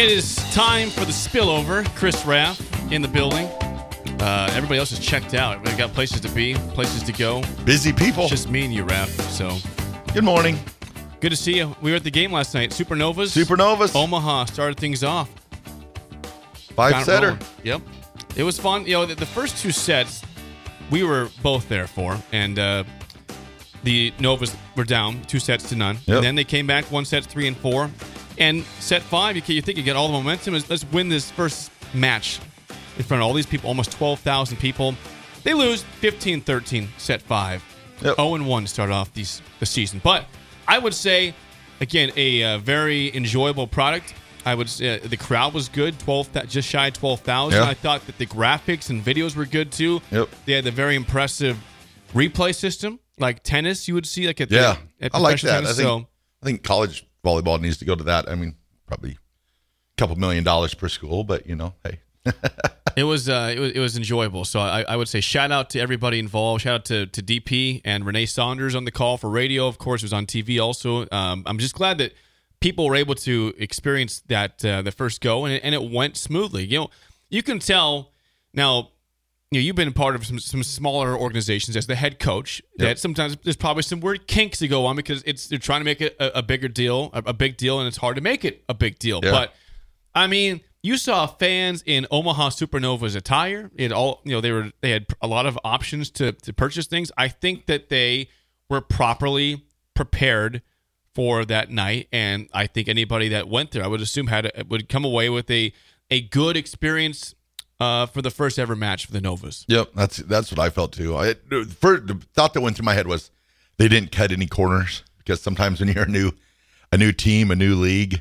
It is time for the spillover. Chris Raff in the building. Uh, everybody else is checked out. We've got places to be, places to go. Busy people. It's just me and you, Raff. So Good morning. good to see you. We were at the game last night. Supernovas. Supernovas. Omaha started things off. Five Got it setter. rolling. Yep. It was fun. You know, the, the first two sets we were both there for, and uh, the Novas were down two sets to none. Yep. And then they came back one set three and four, and set five. You, you think you get all the momentum? Is let's win this first match in front of all these people, almost twelve thousand people. They lose 15-13, set five. Yep. 0 and one to start off these the season, but I would say again a uh, very enjoyable product. I would say uh, the crowd was good, twelve just shy of twelve thousand. Yeah. I thought that the graphics and videos were good too. Yep. They had the very impressive replay system, like tennis you would see like at the- Yeah, at I like that. I think so I think college volleyball needs to go to that. I mean, probably a couple million dollars per school, but you know, hey, it was uh, it was it was enjoyable. So I, I would say shout out to everybody involved. Shout out to, to DP and Renee Saunders on the call for radio. Of course, it was on TV also. Um, I'm just glad that people were able to experience that uh, the first go and and it went smoothly. You know, you can tell now. You know, you've been part of some, some smaller organizations as the head coach. That sometimes there's probably some weird kinks to go on because it's they're trying to make it a, a bigger deal, a, a big deal, and it's hard to make it a big deal. Yeah. But I mean, you saw fans in Omaha Supernovas attire. It all, you know, they were they had a lot of options to to purchase things. I think that they were properly prepared for that night, and I think anybody that went there, I would assume had a, would come away with a a good experience uh, for the first ever match for the Novas. yep, that's that's what I felt too. I first, the thought that went through my head was they didn't cut any corners because sometimes when you're a new a new team, a new league,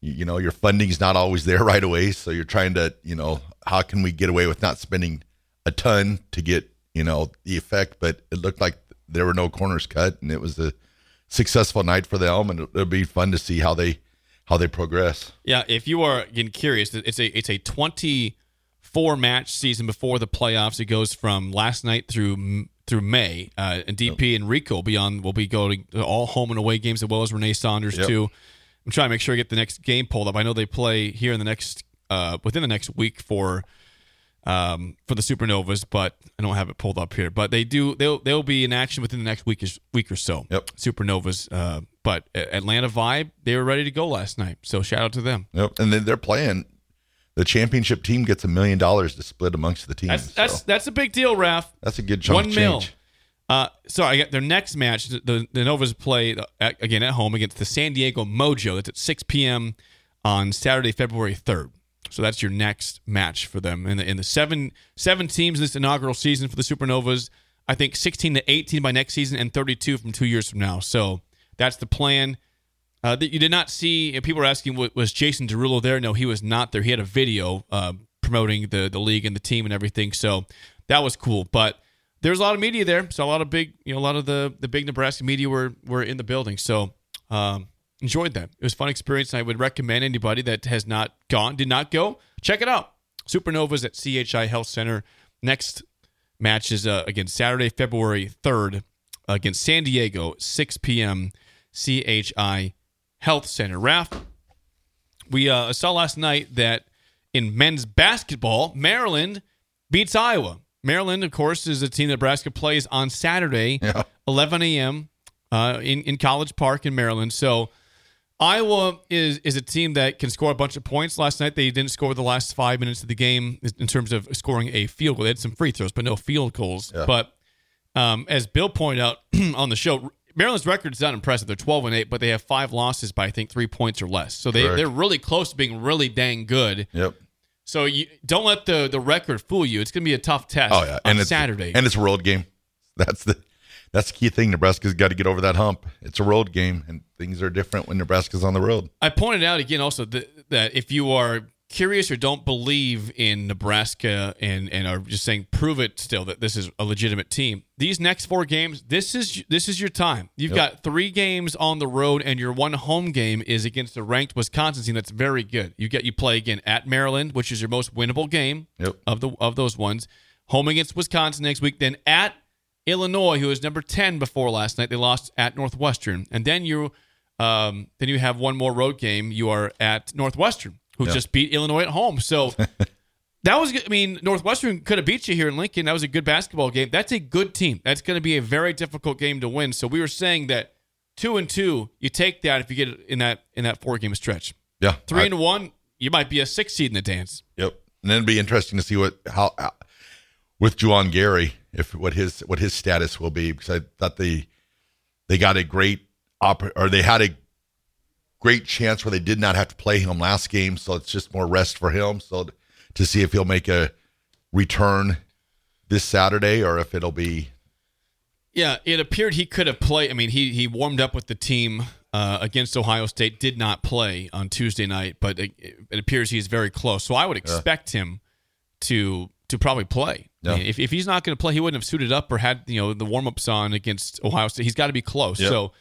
you, you know, your funding's not always there right away. So you're trying to, you know, how can we get away with not spending a ton to get, you know, the effect? But it looked like there were no corners cut, and it was a successful night for them, and it'll be fun to see how they how they progress. Yeah, if you are again curious, it's a it's a 24 match season before the playoffs. It goes from last night through through May. Uh, and DP and Rico will be. Will be going to all home and away games as well as Renee Saunders Yep. too. I'm trying to make sure I get the next game pulled up. I know they play here in the next uh, within the next week for um, for the Supernovas, but I don't have it pulled up here. But they do. They'll they'll be in action within the next week is, week or so. Yep. Supernovas. Uh, but Atlanta Vibe, they were ready to go last night. So shout out to them. Yep. And then they're playing. The championship team gets a million dollars to split amongst the teams. That's that's so that's a big deal, Raff. that's a good chunk One mil. Uh, so I got their next match. The the Novas play at, again at home against the San Diego Mojo. That's at 6 p.m. on Saturday, February 3rd. So that's your next match for them in the in the seven seven teams this inaugural season for the Supernovas. I think 16 to 18 by next season and 32 from two years from now. So that's the plan. Uh, that you did not see. and People were asking, wa- was Jason Derulo there? No, he was not there. He had a video uh, promoting the the league and the team and everything. So that was cool. But there's a lot of media there. So a lot of big, you know, a lot of the the big Nebraska media were were in the building. So um, enjoyed that. It was fun experience. I would recommend anybody that has not gone, did not go, check it out. Supernovas at CHI Health Center. Next match is uh, again Saturday, February 3rd against San Diego, 6 p.m. CHI Health Center. Raff, we uh, saw last night that in men's basketball, Maryland beats Iowa. Maryland, of course, is a team that Nebraska plays on Saturday, Yeah. 11 a.m. Uh, in in College Park in Maryland. So Iowa is is a team that can score a bunch of points. Last night they didn't score the last five minutes of the game in terms of scoring a field goal. They had some free throws, but no field goals. Yeah. But um, as Bill pointed out on the show, Maryland's record is not impressive. They're 12 and 8, but they have five losses by I think three points or less. So they Correct. they're really close to being really dang good. Yep. So you don't let the the record fool you. It's going to be a tough test. Oh yeah. on And it's Saturday. And it's a road game. That's the that's the key thing. Nebraska's got to get over that hump. It's a road game, and things are different when Nebraska's on the road. I pointed out again also that, that if you are curious or don't believe in Nebraska and and are just saying prove it still that this is a legitimate team. These next four games, this is this is your time. You've Yep. got three games on the road, and your one home game is against a ranked Wisconsin team that's very good. You get you play again at Maryland, which is your most winnable game Yep. of the of those ones. Home against Wisconsin next week, then at Illinois, who was number ten before last night. They lost at Northwestern, and then you um, then you have one more road game. You are at Northwestern, who Yeah. just beat Illinois at home. So that was, I mean, Northwestern could have beat you here in Lincoln. That was a good basketball game. That's a good team. That's going to be a very difficult game to win. So we were saying that two and two, you take that if you get it in that in that four game stretch. Yeah. Three I- and one, you might be a six seed in the dance. Yep. And then it'd be interesting to see what how, how with Juwan Gary if what his what his status will be because I thought they they got a great op or they had a great chance where they did not have to play him last game, so it's just more rest for him. So to see if he'll make a return this Saturday or if it'll be Yeah, it appeared he could have played. I mean, he he warmed up with the team uh, against Ohio State, did not play on Tuesday night, but it, it appears he's very close. So I would expect him to to probably play. I mean, if if he's not going to play, he wouldn't have suited up or had you know the warm ups on against Ohio State. He's got to be close. Yep. So.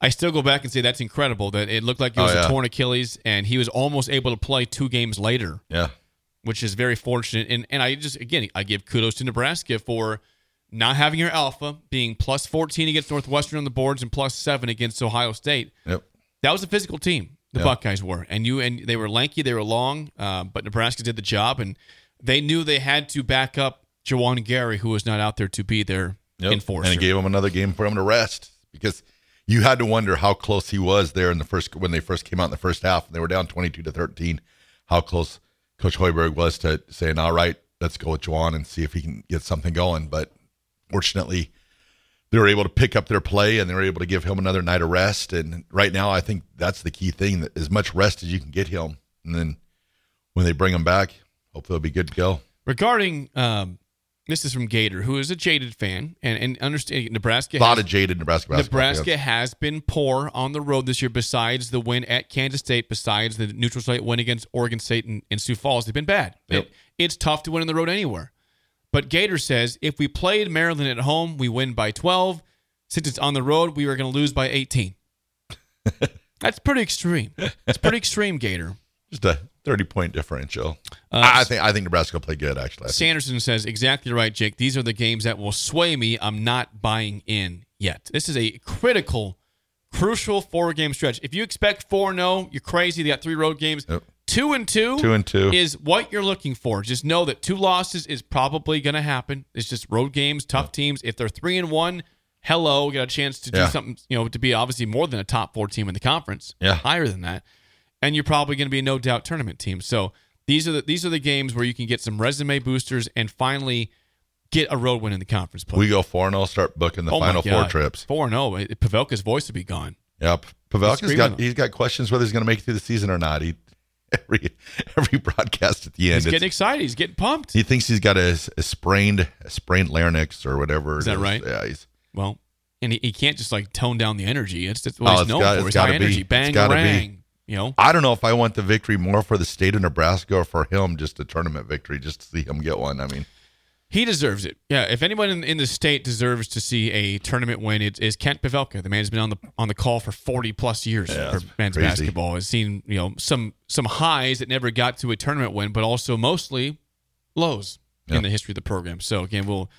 I still go back and say that's incredible that it looked like it Oh, was yeah. a torn Achilles and he was almost able to play two games later yeah which is very fortunate. And and I just again I give kudos to Nebraska for not having your alpha being plus 14 against Northwestern on the boards and plus seven against Ohio State. yep That was a physical team. The Yeah. Buckeyes were, and you and they were lanky, they were long, uh, but Nebraska did the job, and they knew they had to back up Juwan Gary, who was not out there to be their Yep. enforcer. And it gave him another game for him to rest because you had to wonder how close he was there in the first when they first came out in the first half and they were down 22 to 13. How close Coach Hoiberg was to saying, "All right, let's go with Juwan and see if he can get something going." But fortunately, they were able to pick up their play and they were able to give him another night of rest. And right now, I think that's the key thing: that as much rest as you can get him, and then when they bring him back, hopefully, they'll be good to go. Regarding um, this is from Gator, who is a jaded fan and and understand Nebraska A lot has- of jaded Nebraska Nebraska fans. has been poor on the road this year. Besides the win at Kansas State, besides the neutral site win against Oregon State and, and Sioux Falls, they've been bad. Yep. It- it's tough to win on the road anywhere. But Gator says if we played Maryland at home, we win by 12. Since it's on the road, we are going to lose by 18. That's pretty extreme. It's pretty extreme, Gator. Just a 30 point differential. Uh, I think I think Nebraska will play good actually. Sanderson says exactly right, Jake. These are the games that will sway me. I'm not buying in yet. This is a critical, crucial four game stretch. If you expect 4 0, you're crazy. They got three road games. Two and two, Two and two. is what you're looking for. Just know that two losses is probably going to happen. It's just road games, tough teams. If they're three and one, hello, got a chance to do Yeah. something. You know, to be obviously more than a top four team in the conference. Yeah. higher than that, and you're probably going to be a no doubt tournament team. So these are the these are the games where you can get some resume boosters and finally get a road win in the conference play. we go 4 and 0, start booking the Oh final four trips. Four and oh, zero. Pavelka's voice would be gone. Yep. Pavelka's got he's got questions whether he's going to make it through the season or not. He every every broadcast at the end He's getting excited. He's getting pumped. he thinks he's got a, a sprained a sprained larynx or whatever. Is that right? Yeah, he's Well, and he, he can't just like tone down the energy. It's just Oh, what he's it's known got- for. it's high be. energy, bang, be. You know, I don't know if I want the victory more for the state of Nebraska or for him just a tournament victory just to see him get one. I mean, he deserves it. Yeah, if anyone in, in the state deserves to see a tournament win, it is Kent Pavelka. The man's been on the on the call for forty plus years Yeah, for men's crazy. basketball. Has seen you know some some highs that never got to a tournament win, but also mostly lows Yeah. in the history of the program. So again, we'll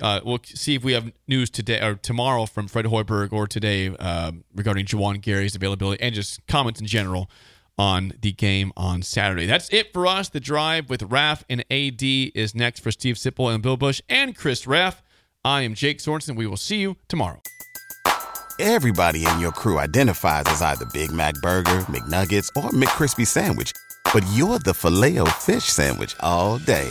uh, we'll see if we have news today or tomorrow from Fred Hoiberg or today um, regarding Juwan Gary's availability and just comments in general on the game on Saturday. That's it for us. The drive with Raff and AD is next for Steve Sipple and Bill Bush and Chris Raff. I am Jake Sorensen. We will see you tomorrow. Everybody in your crew identifies as either Big Mac Burger, McNuggets, or McCrispy Sandwich. But you're the Filet O Fish Sandwich all day.